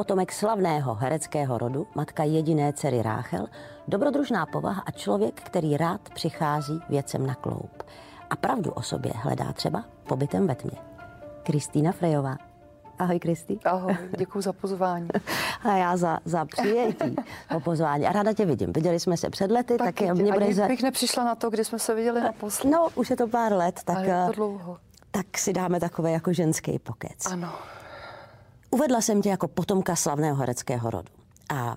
potomek slavného hereckého rodu, matka jediné dcery Ráchel, dobrodružná povaha a člověk, který rád přichází věcem na kloup. A pravdu o sobě hledá třeba pobytem ve tmě. Kristýna Frejová. Ahoj, Kristý. Ahoj, děkuji za pozvání. A já za, za přijetí o pozvání. A ráda tě vidím. Viděli jsme se před lety, tak, tak mě bude... Za... bych nepřišla na to, kdy jsme se viděli naposledy. No, už je to pár let, tak, Ale je to dlouho. tak si dáme takové jako ženský pokec. Ano. Uvedla jsem tě jako potomka slavného hereckého rodu. A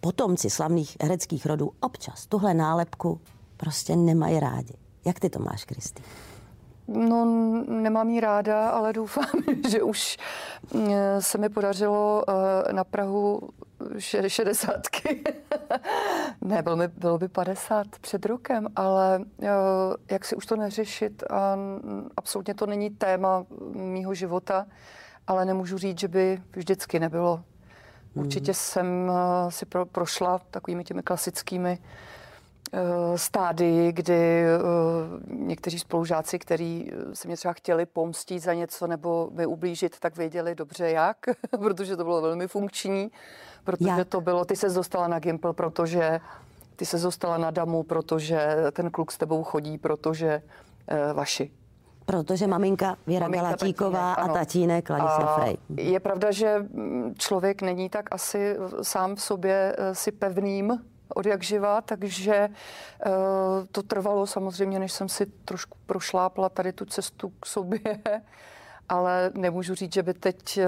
potomci slavných hereckých rodů občas tuhle nálepku prostě nemají rádi. Jak ty to máš, Kristý? No, nemám ji ráda, ale doufám, že už mm, se mi podařilo eh, na Prahu šedesátky. ne, bylo, by, bylo by 50 před rokem, ale eh, jak si už to neřešit a absolutně to není téma mýho života, ale nemůžu říct, že by vždycky nebylo. Určitě hmm. jsem eh, si pro, prošla takovými těmi klasickými Eh, stádii, kdy eh, někteří spolužáci, kteří se mě třeba chtěli pomstit za něco nebo mi ublížit, tak věděli dobře jak, protože to bylo velmi funkční, protože jak? to bylo, ty se dostala na Gimpl, protože ty se dostala na Damu, protože ten kluk s tebou chodí, protože uh, vaši. Protože maminka Věra maminka Galatíková a tatínek Ladislav Frej. Je pravda, že mm, člověk není tak asi sám v sobě si pevným, od jak živa, takže uh, to trvalo samozřejmě, než jsem si trošku prošlápla tady tu cestu k sobě, ale nemůžu říct, že by teď uh,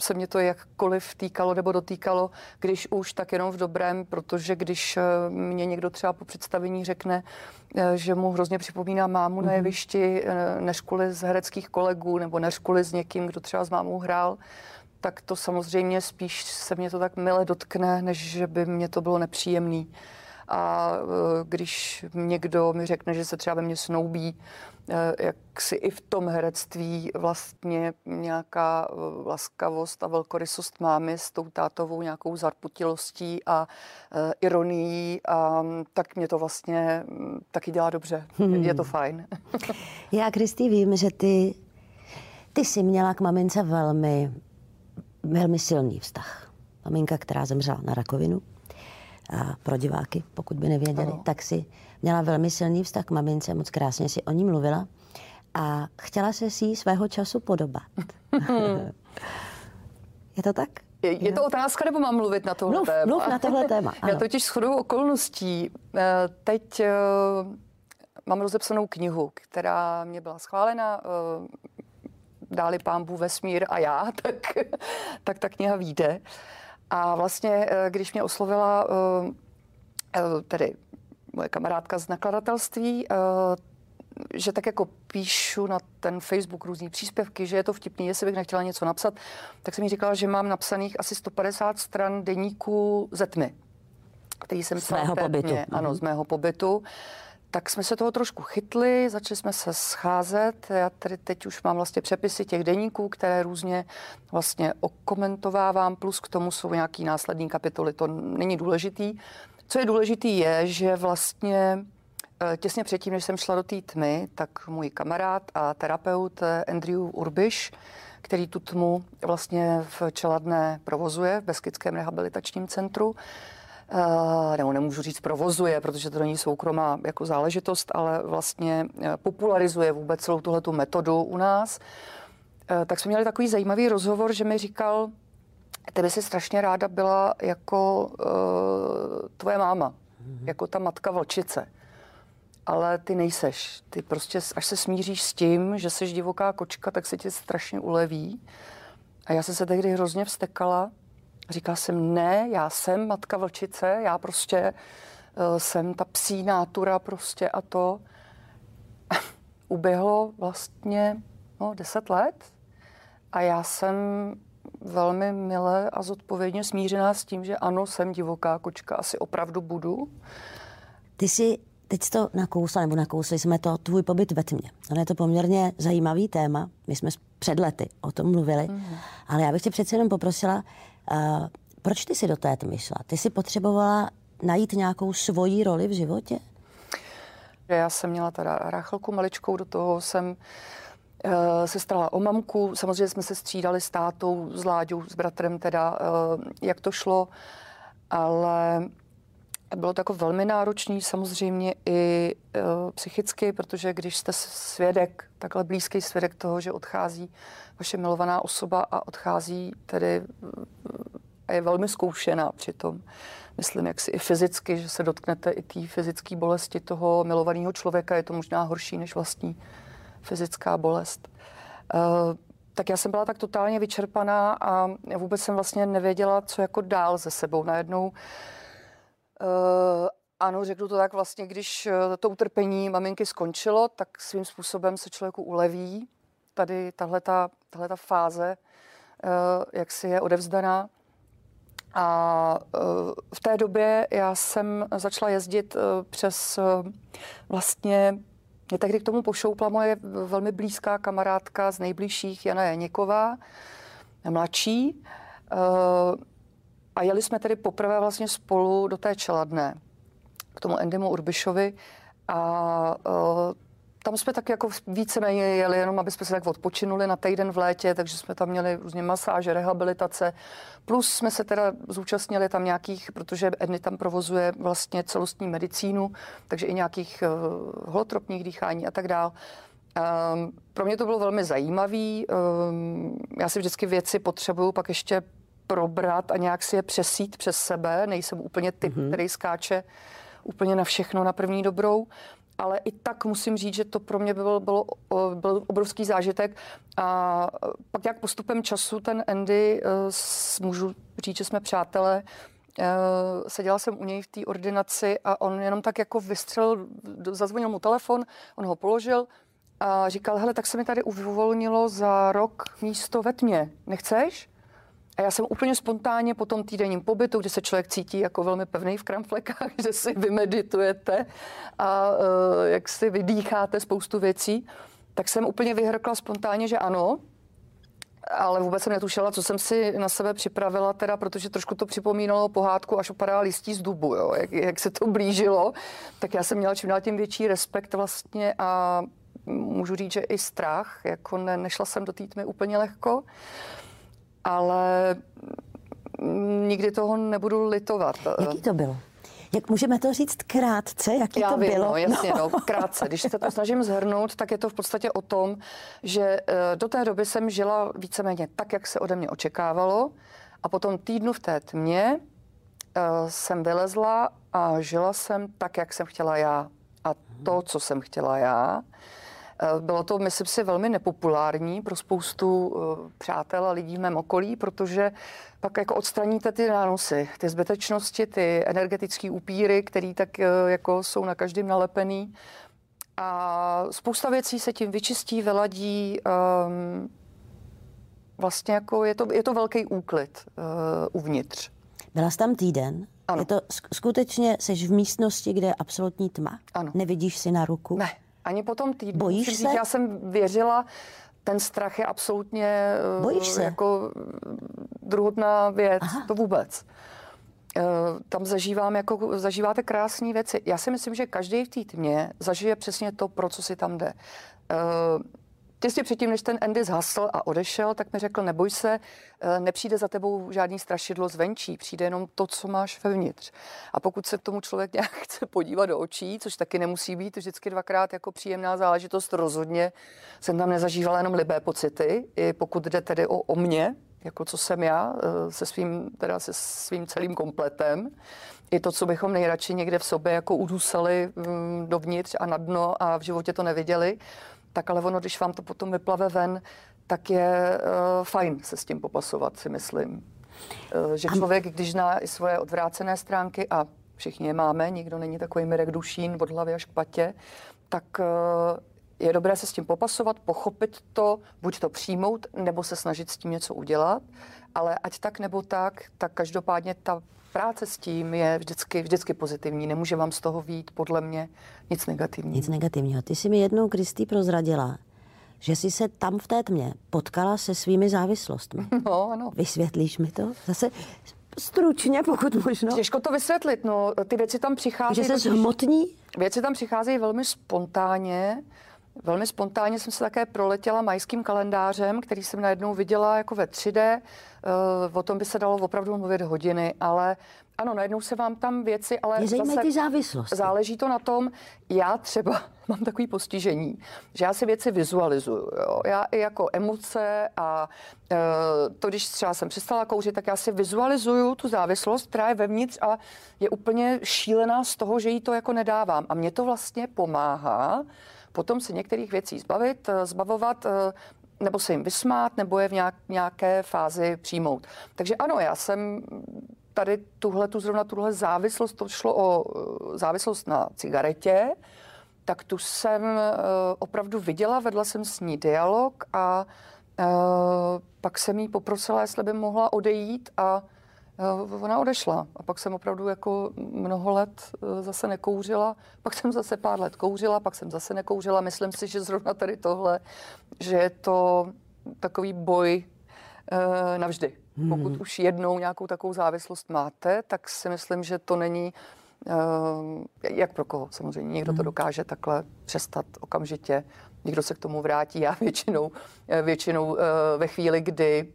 se mě to jakkoliv týkalo nebo dotýkalo, když už, tak jenom v dobrém, protože když uh, mě někdo třeba po představení řekne, uh, že mu hrozně připomíná mámu mm-hmm. na mhm. jevišti, než kvůli z hereckých kolegů nebo než kvůli s někým, kdo třeba s mámou hrál, tak to samozřejmě spíš se mě to tak mile dotkne, než že by mě to bylo nepříjemný. A e, když někdo mi řekne, že se třeba ve mně snoubí, e, jak si i v tom herectví vlastně nějaká e, laskavost a velkorysost máme s tou tátovou nějakou zarputilostí a ironií, a tak mě to vlastně taky dělá dobře. Hmm. Je to fajn. Já, Kristý, vím, že ty, ty jsi měla k mamince velmi velmi silný vztah. Maminka, která zemřela na rakovinu, pro diváky, pokud by nevěděli, ano. tak si měla velmi silný vztah k mamince, moc krásně si o ní mluvila a chtěla se si svého času podobat. je to tak? Je, je to otázka, nebo mám mluvit na tohle mluv, téma? Mluv na tohle téma, ano. Já totiž shodou okolností eh, teď eh, mám rozepsanou knihu, která mě byla schválena eh, dáli pámbu vesmír a já, tak, tak ta kniha vyjde. A vlastně, eh, když mě oslovila eh, eh, tedy moje kamarádka z nakladatelství, že tak jako píšu na ten Facebook různý příspěvky, že je to vtipný, jestli bych nechtěla něco napsat, tak jsem mi říkala, že mám napsaných asi 150 stran deníku ze tmy, který jsem z mého pobytu. Ano, z mého pobytu tak jsme se toho trošku chytli, začali jsme se scházet. Já tady teď už mám vlastně přepisy těch deníků, které různě vlastně okomentovávám, plus k tomu jsou nějaký následní kapitoly. To není důležitý. Co je důležitý je, že vlastně eh, těsně předtím, než jsem šla do té tmy, tak můj kamarád a terapeut eh, Andrew Urbiš, který tu tmu vlastně v Čeladné provozuje v Beskidském rehabilitačním centru, nebo nemůžu říct provozuje, protože to není soukromá jako záležitost, ale vlastně eh, popularizuje vůbec celou tuhle metodu u nás, eh, tak jsme měli takový zajímavý rozhovor, že mi říkal, ty by si strašně ráda byla jako uh, tvoje máma, mm-hmm. jako ta matka vlčice. Ale ty nejseš. Ty prostě, až se smíříš s tím, že jsi divoká kočka, tak se ti strašně uleví. A já jsem se tehdy hrozně vstekala, Říkala jsem, ne, já jsem matka vlčice, já prostě uh, jsem ta psí nátura prostě a to. Uběhlo vlastně no, deset let a já jsem velmi milé a zodpovědně smířená s tím, že ano, jsem divoká kočka, asi opravdu budu. Ty jsi teď to nakousla, nebo nakousli jsme to, tvůj pobyt ve tmě. Ono je to poměrně zajímavý téma. My jsme před lety o tom mluvili, mm. ale já bych tě přece jenom poprosila, uh, proč ty si do té tmy šla? Ty si potřebovala najít nějakou svoji roli v životě? Já jsem měla teda rachelku maličkou, do toho jsem se starala o mamku, samozřejmě jsme se střídali s tátou, s Láďou, s bratrem teda, jak to šlo, ale bylo to jako velmi náročný samozřejmě i e, psychicky, protože když jste svědek, takhle blízký svědek toho, že odchází vaše milovaná osoba a odchází tedy a je velmi zkoušená přitom, myslím, jak si i fyzicky, že se dotknete i té fyzické bolesti toho milovaného člověka, je to možná horší než vlastní fyzická bolest. E, tak já jsem byla tak totálně vyčerpaná a vůbec jsem vlastně nevěděla, co jako dál ze sebou. Najednou ano, řeknu to tak vlastně, když eh, to utrpení maminky skončilo, tak svým způsobem se člověku uleví. Tady tahle ta fáze, uh, jak si je odevzdaná. A v té době já jsem začala jezdit přes vlastně mě tehdy k tomu pošoupla moje velmi blízká kamarádka z nejbližších, Jana Janěková, mladší. A jeli jsme tedy poprvé vlastně spolu do té Čeladné, k tomu Endymu Urbišovi a uh, tam jsme tak jako víceméně jeli, jenom aby jsme se tak odpočinuli na týden v létě, takže jsme tam měli různě masáže, rehabilitace, plus jsme se teda zúčastnili tam nějakých, protože Edny tam provozuje vlastně celostní medicínu, takže i nějakých uh, holotropních dýchání a tak dál. Um, pro mě to bylo velmi zajímavé. Um, já si vždycky věci potřebuju pak ještě probrat a nějak si je přesít přes sebe. Nejsem úplně typ, mm-hmm. který skáče úplně na všechno na první dobrou ale i tak musím říct, že to pro mě byl, byl, byl obrovský zážitek. A pak jak postupem času ten Andy, uh, můžu říct, že jsme přátelé, uh, seděla jsem u něj v té ordinaci a on jenom tak jako vystřelil, zazvonil mu telefon, on ho položil a říkal, hele, tak se mi tady uvolnilo za rok místo ve tmě, nechceš? A já jsem úplně spontánně po tom týdenním pobytu, kdy se člověk cítí jako velmi pevný v kramflekách, že si vymeditujete a uh, jak si vydýcháte spoustu věcí, tak jsem úplně vyhrkla spontánně, že ano, ale vůbec jsem netušila, co jsem si na sebe připravila, teda, protože trošku to připomínalo pohádku, až opadá listí z dubu, jo, jak, jak se to blížilo, tak já jsem měla čím dál tím větší respekt vlastně a můžu říct, že i strach, jako ne, nešla jsem do té úplně lehko ale nikdy toho nebudu litovat. Jaký to bylo? Jak můžeme to říct krátce, jaký Já to vím, bylo? No, jasně, no. no, krátce. Když se to snažím zhrnout, tak je to v podstatě o tom, že eh, do té doby jsem žila víceméně tak, jak se ode mě očekávalo a potom týdnu v té tmě uh, jsem vylezla a žila jsem tak, jak jsem chtěla já. A to, co jsem chtěla já, Eh, bylo to, myslím si, velmi nepopulární pro spoustu eh, přátel a lidí v mém okolí, protože pak jako odstraníte ty nánosy, ty zbytečnosti, ty energetické upíry, které tak eh, jako jsou na každém nalepený. A spousta věcí se tím vyčistí, vyladí. Um, vlastně jako je to, je to velký úklid uh, uvnitř. Byla jsi tam týden? Ano. Je to skutečně, jsi v místnosti, kde je absolutní tma? Ano. Nevidíš si na ruku? Ne, ani po tom týdnu. Bojíš se? Já jsem věřila, ten strach je absolutně eh, Bojíš se? jako druhotná věc, Aha. to vůbec. Eh, tam zažívám jako, zažíváte krásné věci. Já si myslím, že každý v té tmě zažije přesně to, pro co si tam jde. Těsně předtím, než ten Andy zhasl a odešel, tak mi řekl, neboj se, eh, nepřijde za tebou žádný strašidlo zvenčí, přijde jenom to, co máš vevnitř. A pokud se tomu člověk nějak chce podívat do očí, což taky nemusí být vždycky dvakrát jako příjemná záležitost, rozhodně jsem tam nezažívala jenom libé pocity, i pokud jde tedy o, o mě, jako co jsem já, eh, se svým, teda se svým celým kompletem. I to, co bychom nejradši někde v sobě jako udusali mm, dovnitř a na dno a v životě to neviděli, tak ale ono, když vám to potom vyplave ven, tak je uh, fajn se s tím popasovat, si myslím. Uh, že člověk, když zná i svoje odvrácené stránky a všichni je máme, nikdo není takový Mirek Dušín od hlavy až k patě, tak uh, je dobré se s tím popasovat, pochopit to, buď to přijmout, nebo se snažit s tím něco udělat, ale ať tak nebo tak, tak každopádně ta práce s tím je vždycky, vždycky pozitivní. Nemůže vám z toho vít, podle mě, nic negativního. Nic negativního. Ty jsi mi jednou, Kristý, prozradila, že jsi se tam v té tmě potkala se svými závislostmi. No, ano. Vysvětlíš mi to? Zase stručně, pokud možno. Těžko to vysvětlit, no. Ty věci tam přicházejí... Že se hmotní? Věci tam přicházejí velmi spontánně. Velmi spontánně jsem se také proletěla majským kalendářem, který jsem najednou viděla jako ve 3D. Eh, o tom by se dalo opravdu mluvit hodiny, ale ano, najednou se vám tam věci, ale Mě zase ty závislosti. záleží to na tom, já třeba mám takový postižení, že já si věci vizualizuju. Jo? Já i jako emoce a e, to, když třeba jsem přestala kouřit, tak já si vizualizuju tu závislost, která je vevnitř a je úplně šílená z toho, že jí to jako nedávám. A mě to vlastně pomáhá potom se některých věcí zbavit, eh, zbavovat, eh, nebo se jim vysmát, nebo je v nějak, nějaké fázi přijmout. Takže ano, já jsem tady tuhle, tu zrovna tuhle závislost, to šlo o eh, závislost na cigaretě, tak tu jsem opravdu viděla, vedla jsem s ní dialog a pak jsem jí poprosila, jestli by mohla odejít a ona odešla a pak jsem opravdu jako mnoho let eh, zase nekouřila, pak jsem zase pár let kouřila, pak jsem zase nekouřila. Myslím si, že zrovna tady tohle, že je to takový boj eh, navždy. Hmm. Pokud už jednou nějakou takovou závislost máte, tak si myslím, že to není jak pro koho samozřejmě. Někdo to hmm. dokáže takhle přestat okamžitě, někdo se k tomu vrátí. Já většinou, většinou ve chvíli, kdy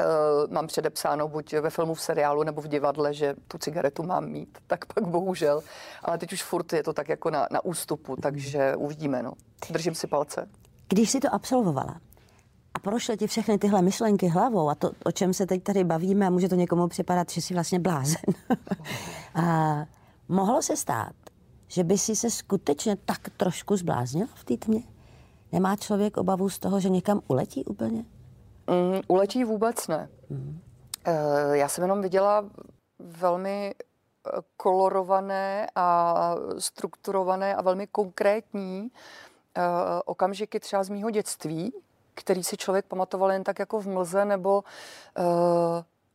Uh, mám předepsáno buď ve filmu, v seriálu nebo v divadle, že tu cigaretu mám mít, tak pak bohužel. Ale teď už furt je to tak jako na, na ústupu, takže uvidíme. No. Držím si palce. Když si to absolvovala a prošly ti všechny tyhle myšlenky hlavou a to, o čem se teď tady bavíme a může to někomu připadat, že jsi vlastně blázen. a mohlo se stát, že by si se skutečně tak trošku zbláznila v té tmě? Nemá člověk obavu z toho, že někam uletí úplně? Mm, uletí vůbec ne. Mm. Já jsem jenom viděla velmi eh, kolorované a strukturované a velmi konkrétní uh, okamžiky třeba z mýho dětství, který si člověk pamatoval jen tak jako v mlze, nebo uh,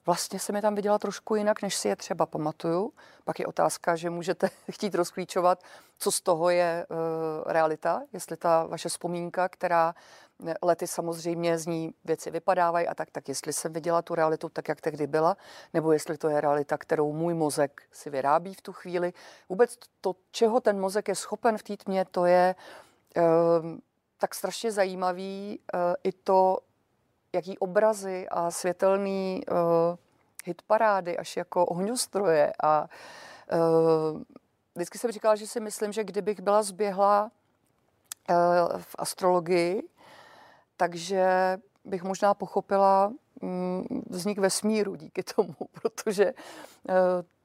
vlastně se mi tam viděla trošku jinak, než si je třeba pamatuju. Pak je otázka, že můžete chtít rozklíčovat, co z toho je uh, realita, jestli ta vaše vzpomínka, která lety samozřejmě z ní věci vypadávají a tak, tak jestli jsem viděla tu realitu tak, jak tehdy byla, nebo jestli to je realita, kterou můj mozek si vyrábí v tu chvíli. Vůbec to, čeho ten mozek je schopen v té tmě, to je uh, tak strašně zajímavý uh, i to, jaký obrazy a světelný uh, hitparády až jako ohňostroje a uh, vždycky jsem říkala, že si myslím, že kdybych byla zběhla v astrologii, takže bych možná pochopila mm, vznik vesmíru díky tomu, protože uh,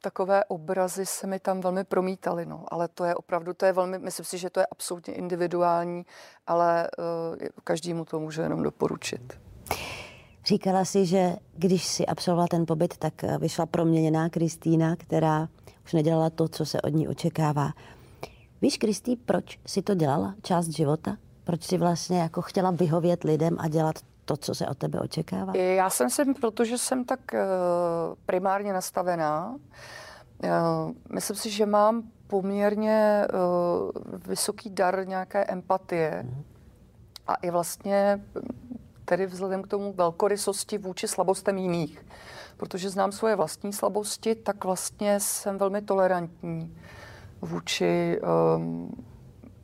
takové obrazy se mi tam velmi promítaly, no. ale to je opravdu, to je velmi, myslím si, že to je absolutně individuální, ale uh, každému to může jenom doporučit. Říkala si, že když si absolvovala ten pobyt, tak eh, vyšla proměněná Kristýna, která už nedělala to, co se od ní očekává. Víš, Kristý, proč si to dělala část života? Proč si vlastně jako chtěla vyhovět lidem a dělat to, co se od tebe očekává? Já jsem sem, protože jsem tak uh, primárně nastavená. Uh, myslím si, že mám poměrně vysoký dar nějaké empatie. Mm. A i vlastně tedy vzhledem k tomu velkorysosti vůči slabostem jiných. Protože znám svoje vlastní slabosti, tak vlastně jsem velmi tolerantní vůči um,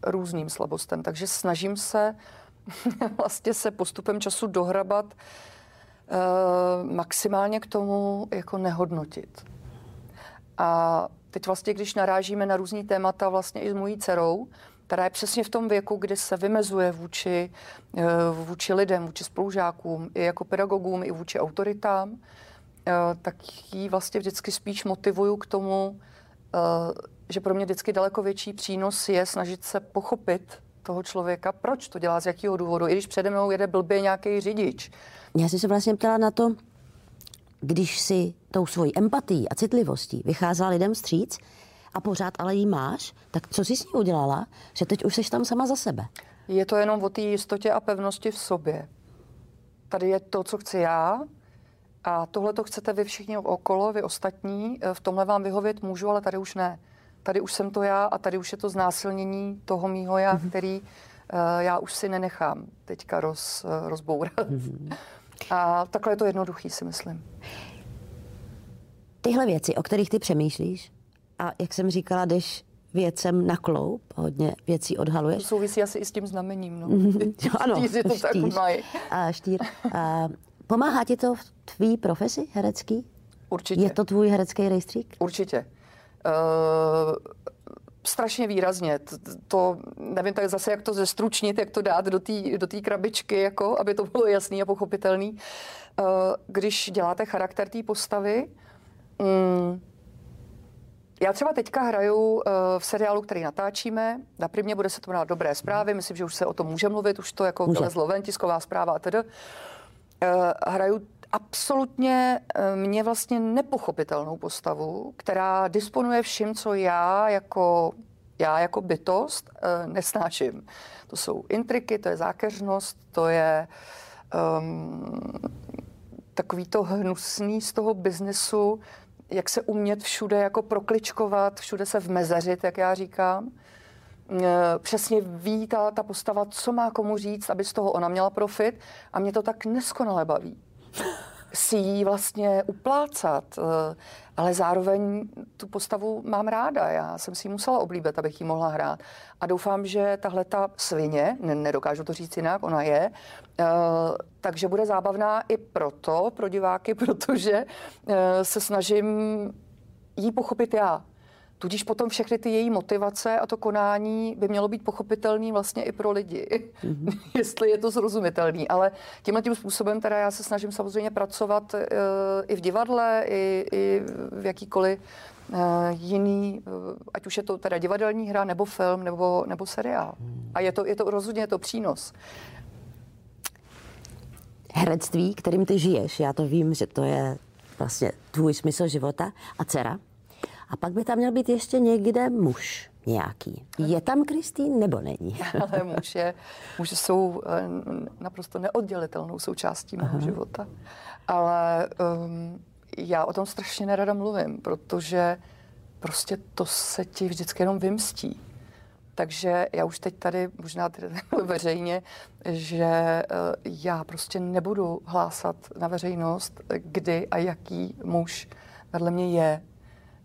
různým slabostem. Takže snažím se vlastně se postupem času dohrabat uh, maximálně k tomu jako nehodnotit. A teď vlastně, když narážíme na různý témata vlastně i s mojí dcerou, která je přesně v tom věku, kdy se vymezuje vůči, eh, vůči lidem, vůči spolužákům, i jako pedagogům, i vůči autoritám, eh, tak ji vlastně vždycky spíš motivuju k tomu, eh, že pro mě vždycky daleko větší přínos je snažit se pochopit toho člověka, proč to dělá, z jakého důvodu, i když přede mnou jede blbě nějaký řidič. Já jsem se vlastně ptala na to, když si tou svojí empatií a citlivostí vycházela lidem vstříc, a pořád ale jí máš, tak co jsi s ní udělala, že teď už jsi tam sama za sebe? Je to jenom o té jistotě a pevnosti v sobě. Tady je to, co chci já, a tohle to chcete vy všichni okolo, vy ostatní. V tomhle vám vyhovět můžu, ale tady už ne. Tady už jsem to já a tady už je to znásilnění toho mýho já, mm-hmm. který uh, já už si nenechám teďka roz, uh, rozbourat. Mm-hmm. A takhle je to jednoduchý, si myslím. Tyhle věci, o kterých ty přemýšlíš, a jak jsem říkala, jdeš věcem na kloup, hodně věcí odhaluješ. To souvisí asi i s tím znamením. No. ano, Štíři to tak štíř. mají. A štír. A pomáhá ti to v tvý profesi herecký? Určitě. Je to tvůj herecký rejstřík? Určitě. Uh, strašně výrazně. To, nevím tak zase, jak to zestručnit, jak to dát do té do tý krabičky, jako, aby to bylo jasný a pochopitelný. Uh, když děláte charakter té postavy, um, já třeba teďka hraju uh, v seriálu, který natáčíme. Na primě bude se to jmenovat Dobré zprávy. Myslím, že už se o tom může mluvit, už to jako vylezlo ven, tisková zpráva a tedy. Hraju absolutně mě vlastně nepochopitelnou postavu, která disponuje vším, co já jako, já jako bytost nesnáším. To jsou intriky, to je zákeřnost, to je um, takový to hnusný z toho biznesu, jak se umět všude jako prokličkovat, všude se vmezeřit, jak já říkám. Přesně ví ta, ta postava, co má komu říct, aby z toho ona měla profit a mě to tak neskonale baví si ji vlastně uplácat, eh, ale zároveň tu postavu mám ráda. Já jsem si ji musela oblíbit, abych ji mohla hrát. A doufám, že tahle ta svině, nedokážu to říct jinak, ona je, eh, takže bude zábavná i proto, pro diváky, protože eh, se snažím jí pochopit já. Tudíž potom všechny ty její motivace a to konání by mělo být pochopitelný vlastně i pro lidi, mm-hmm. jestli je to zrozumitelný. Ale tímhle tím způsobem teda já se snažím samozřejmě pracovat uh, i v divadle, i, i v jakýkoliv uh, jiný, uh, ať už je to teda divadelní hra, nebo film, nebo, nebo seriál. Mm. A je to, je to rozhodně je to přínos. Herectví, kterým ty žiješ, já to vím, že to je vlastně tvůj smysl života a dcera, a pak by tam měl být ještě někde muž nějaký. Je tam Kristýn nebo není? Ale muž je, muži jsou eh, naprosto neoddělitelnou součástí mého Aha. života. Ale um, já o tom strašně nerada mluvím, protože prostě to se ti vždycky jenom vymstí. Takže já už teď tady možná tady veřejně, že uh, já prostě nebudu hlásat na veřejnost, kdy a jaký muž vedle mě je,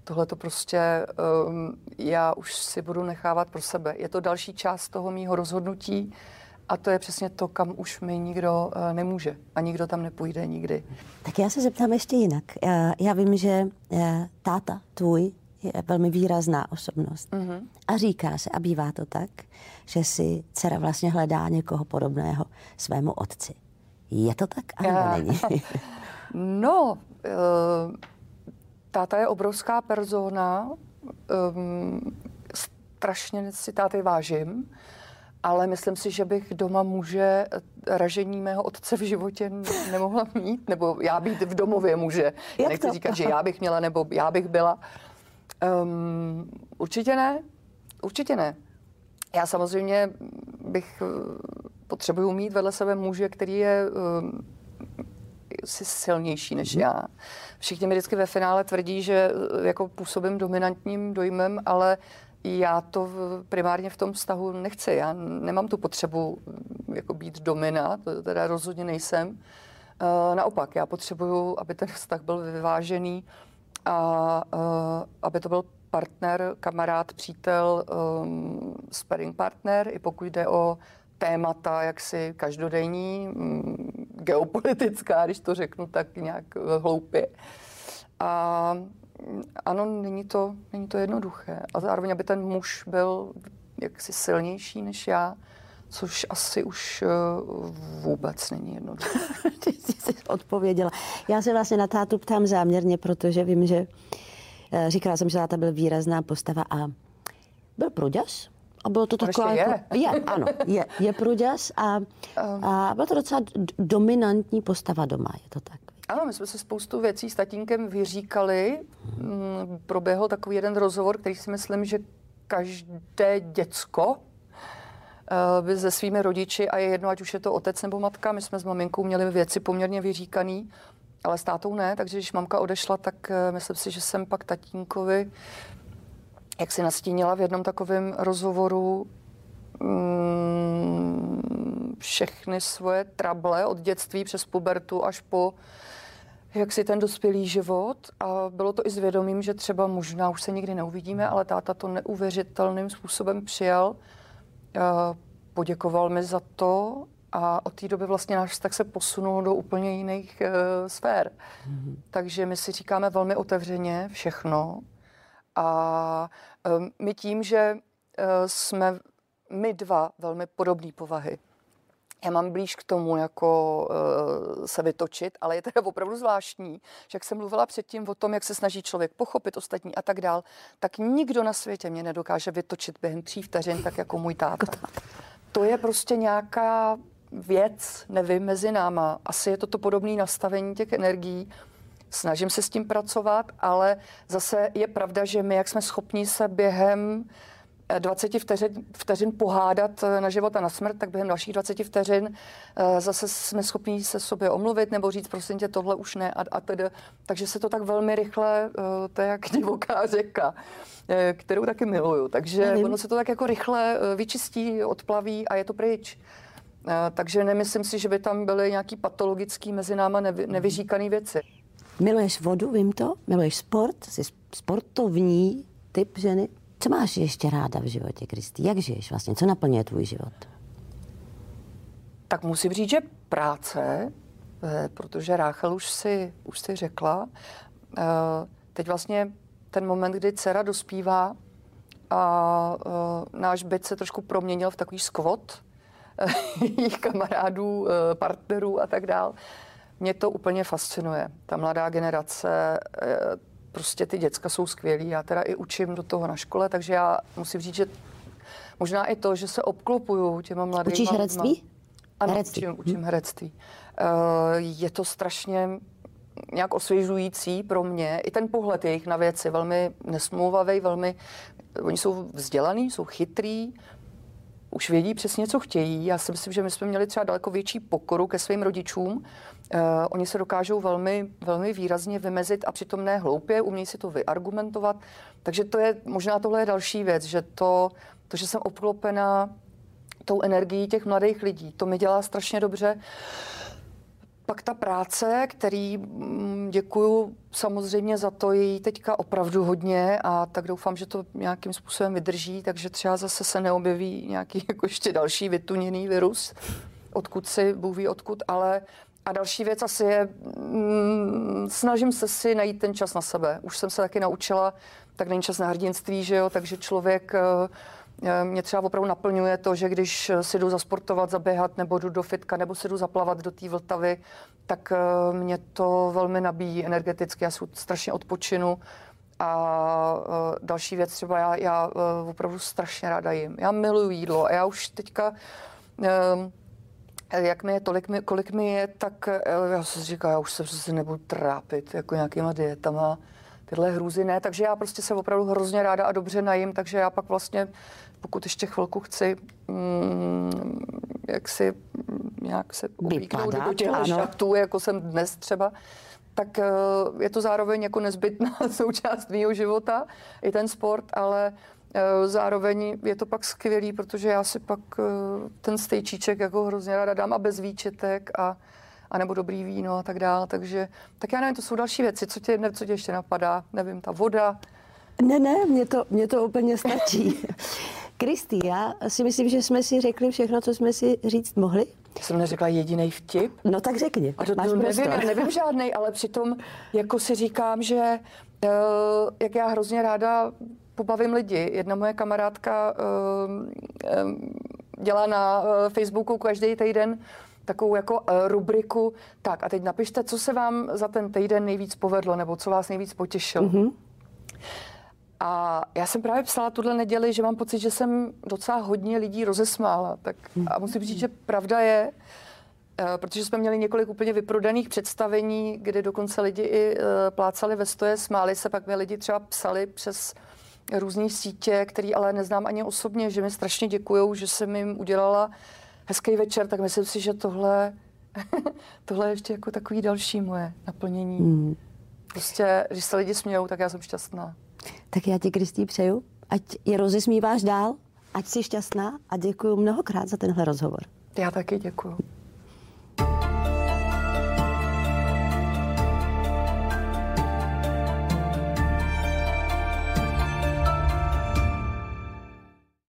tohle to prostě um, já už si budu nechávat pro sebe. Je to další část toho mýho rozhodnutí a to je přesně to, kam už mi nikdo uh, nemůže a nikdo tam nepůjde nikdy. Tak já se zeptám ještě jinak. Já, já vím, že uh, táta tvůj je velmi výrazná osobnost. Mm-hmm. A říká se, a bývá to tak, že si dcera vlastně hledá někoho podobného svému otci. Je to tak, a není? no, uh, táta je obrovská persona, um, strašně si táty vážím, ale myslím si, že bych doma muže ražení mého otce v životě nemohla mít, nebo já být v domově muže. Jak Nechci to? říkat, že já bych měla, nebo já bych byla. Um, určitě ne, určitě ne. Já samozřejmě bych eh, potřebuju mít vedle sebe muže, který je um, si silnější než mhm. já. Všichni mi vždycky ve finále tvrdí, že eh, jako působím dominantním dojmem, ale já to primárně v tom vztahu nechci. Já nemám tu potřebu mm, jako být domina, to teda rozhodně nejsem. Uh, naopak, já potřebuju, aby ten vztah byl vyvážený a uh, aby to byl partner, kamarád, přítel, um, sparring partner, i pokud jde o témata jaksi každodenní, mm, geopolitická, když to řeknu tak nějak eh, hloupě. A mm, ano, není to, není to jednoduché. A zároveň, aby ten muž byl jaksi silnější než já, což asi už eh, vůbec není jednoduché. Ty jsi odpověděla. Já se vlastně na tátu ptám záměrně, protože vím, že eh, říkala jsem, že táta byl výrazná postava a byl pruďař, a bylo to taková... je. Jako, je, ano, je, je pruďas a, a byla to docela dominantní postava doma, je to tak? Ano, my jsme se spoustu věcí s tatínkem vyříkali. Hmm. Proběhl takový jeden rozhovor, který si myslím, že každé děcko eh, by se svými rodiči, a je jedno, ať už je to otec nebo matka, my jsme s maminkou měli věci poměrně vyříkaný, ale s tátou ne, takže když mamka odešla, tak eh, myslím si, že jsem pak tatínkovi jak si nastínila v jednom takovém rozhovoru, mm, všechny svoje trable od dětství přes pubertu až po jak si ten dospělý život a bylo to i s vědomím, že třeba možná už se nikdy neuvidíme, ale táta to neuvěřitelným způsobem přijal. Poděkoval mi za to a od té doby vlastně náš vztah se posunul do úplně jiných uh, sfér. Mm-hmm. Takže my si říkáme velmi otevřeně všechno. A my tím, že uh, jsme my dva velmi podobné povahy, já mám blíž k tomu, jako uh, se vytočit, ale je teda opravdu zvláštní, že jak jsem mluvila předtím o tom, jak se snaží člověk pochopit ostatní a tak dál, tak nikdo na světě mě nedokáže vytočit během tří vteřin, tak jako můj táta. To je prostě nějaká věc, nevím, mezi náma. Asi je to to podobné nastavení těch energií. Snažím se s tím pracovat, ale zase je pravda, že my, jak jsme schopni se během 20 eh, vteřin, vteřin pohádat eh, na život a na smrt, tak během dalších 20 vteřin eh, zase jsme schopni se sobě omluvit nebo říct, prosím tě, tohle už ne a, a tedy. Takže se to tak velmi rychle, to je jak divoká řeka, kterou taky miluju. Takže ono se to tak jako rychle vyčistí, odplaví a je to pryč. Takže nemyslím si, že by tam byly nějaký patologický mezi náma nevy, nevyříkané věci. Miluješ vodu, vím to? Miluješ sport? Jsi sportovní typ ženy? Co máš ještě ráda v životě, Kristý? Jak žiješ vlastně? Co naplňuje tvůj život? Tak musím říct, že práce, eh, protože Ráchel už si, už si řekla, eh, teď vlastně ten moment, kdy dcera dospívá a náš byt se trošku proměnil v takový skvot, jejich kamarádů, eh, partnerů a tak dál. Mě to úplně fascinuje. Ta mladá generace, eh, prostě ty děcka jsou skvělí. Já teda i učím do toho na škole, takže já musím říct, že možná i to, že se obklopuju těma mladými. Učíš herectví? Ano, herectví. Učím, učím herectví. Eh, je to strašně nějak osvěžující pro mě. I ten pohled jejich na věci velmi nesmlouvavý, velmi, oni jsou vzdělaný, jsou chytrý, už vědí přesně, co chtějí. Já si myslím, že my jsme měli třeba daleko větší pokoru ke svým rodičům. Uh, oni se dokážou velmi, velmi výrazně vymezit a přitom ne hloupě, umějí si to vyargumentovat. Takže to je, možná tohle je další věc, že to, to že jsem obklopena tou energií těch mladých lidí, to mi dělá strašně dobře. Uh, pak ta práce, který mm, děkuju samozřejmě za to, je teďka opravdu hodně a tak doufám, že to nějakým způsobem vydrží, takže třeba zase se neobjeví nějaký jako ještě další vytuněný virus, odkud si, Bůh ví odkud, ale a další věc asi je, mm, snažím se si najít ten čas na sebe. Už jsem se taky naučila, tak není čas na hrdinství, že jo, takže člověk uh, mě třeba opravdu naplňuje to, že když si jdu zasportovat, zaběhat, nebo jdu do fitka, nebo si jdu zaplavat do té Vltavy, tak eh, mě to velmi nabíjí energeticky. Já strašně odpočinu. A další věc, třeba já, já opravdu strašně ráda jim. Já miluju jídlo a já už teďka, jak mi je, tolik mi, kolik mi je, tak já si říkám, já už se prostě nebudu trápit jako nějakýma dietama, tyhle hrůzy ne, takže já prostě se opravdu hrozně ráda a dobře najím, takže já pak vlastně pokud ještě chvilku chci mm, jak si mm, nějak se uvíknout do těch šatů, jako jsem dnes třeba, tak uh, je to zároveň jako nezbytná součást mého života, i ten sport, ale uh, zároveň je to pak skvělý, protože já si pak uh, ten stejčíček jako hrozně ráda dám a bez výčitek a a nebo dobrý víno a tak dále. Takže, tak já nevím, to jsou další věci. Co tě, ne, co tě ještě napadá? Nevím, ta voda. Ne, ne, mě to, mě to úplně stačí. Kristý, já si myslím, že jsme si řekli všechno, co jsme si říct mohli. Já jsem neřekla jediný vtip. No tak řekni. A to, Máš nevím, já nevím žádný, ale přitom jako si říkám, že uh, jak já hrozně ráda pobavím lidi. Jedna moje kamarádka uh, um, dělá na Facebooku každý týden takovou jako rubriku. Tak a teď napište, co se vám za ten týden nejvíc povedlo, nebo co vás nejvíc potěšilo. Mm-hmm. A já jsem právě psala tuhle neděli, že mám pocit, že jsem docela hodně lidí rozesmála. Tak, a musím říct, že pravda je, eh, protože jsme měli několik úplně vyprodaných představení, kde dokonce lidi i eh, plácali ve stoje, smáli se, pak mi lidi třeba psali přes různé sítě, který ale neznám ani osobně, že mi strašně děkují, že jsem jim udělala hezký večer, tak myslím si, že tohle, tohle je ještě jako takový další moje naplnění. Hmm. Prostě, když se lidi smějou, tak já jsem šťastná. Tak já ti, Kristý, přeju, ať je rozesmíváš dál, ať jsi šťastná a děkuji mnohokrát za tenhle rozhovor. Já taky děkuji.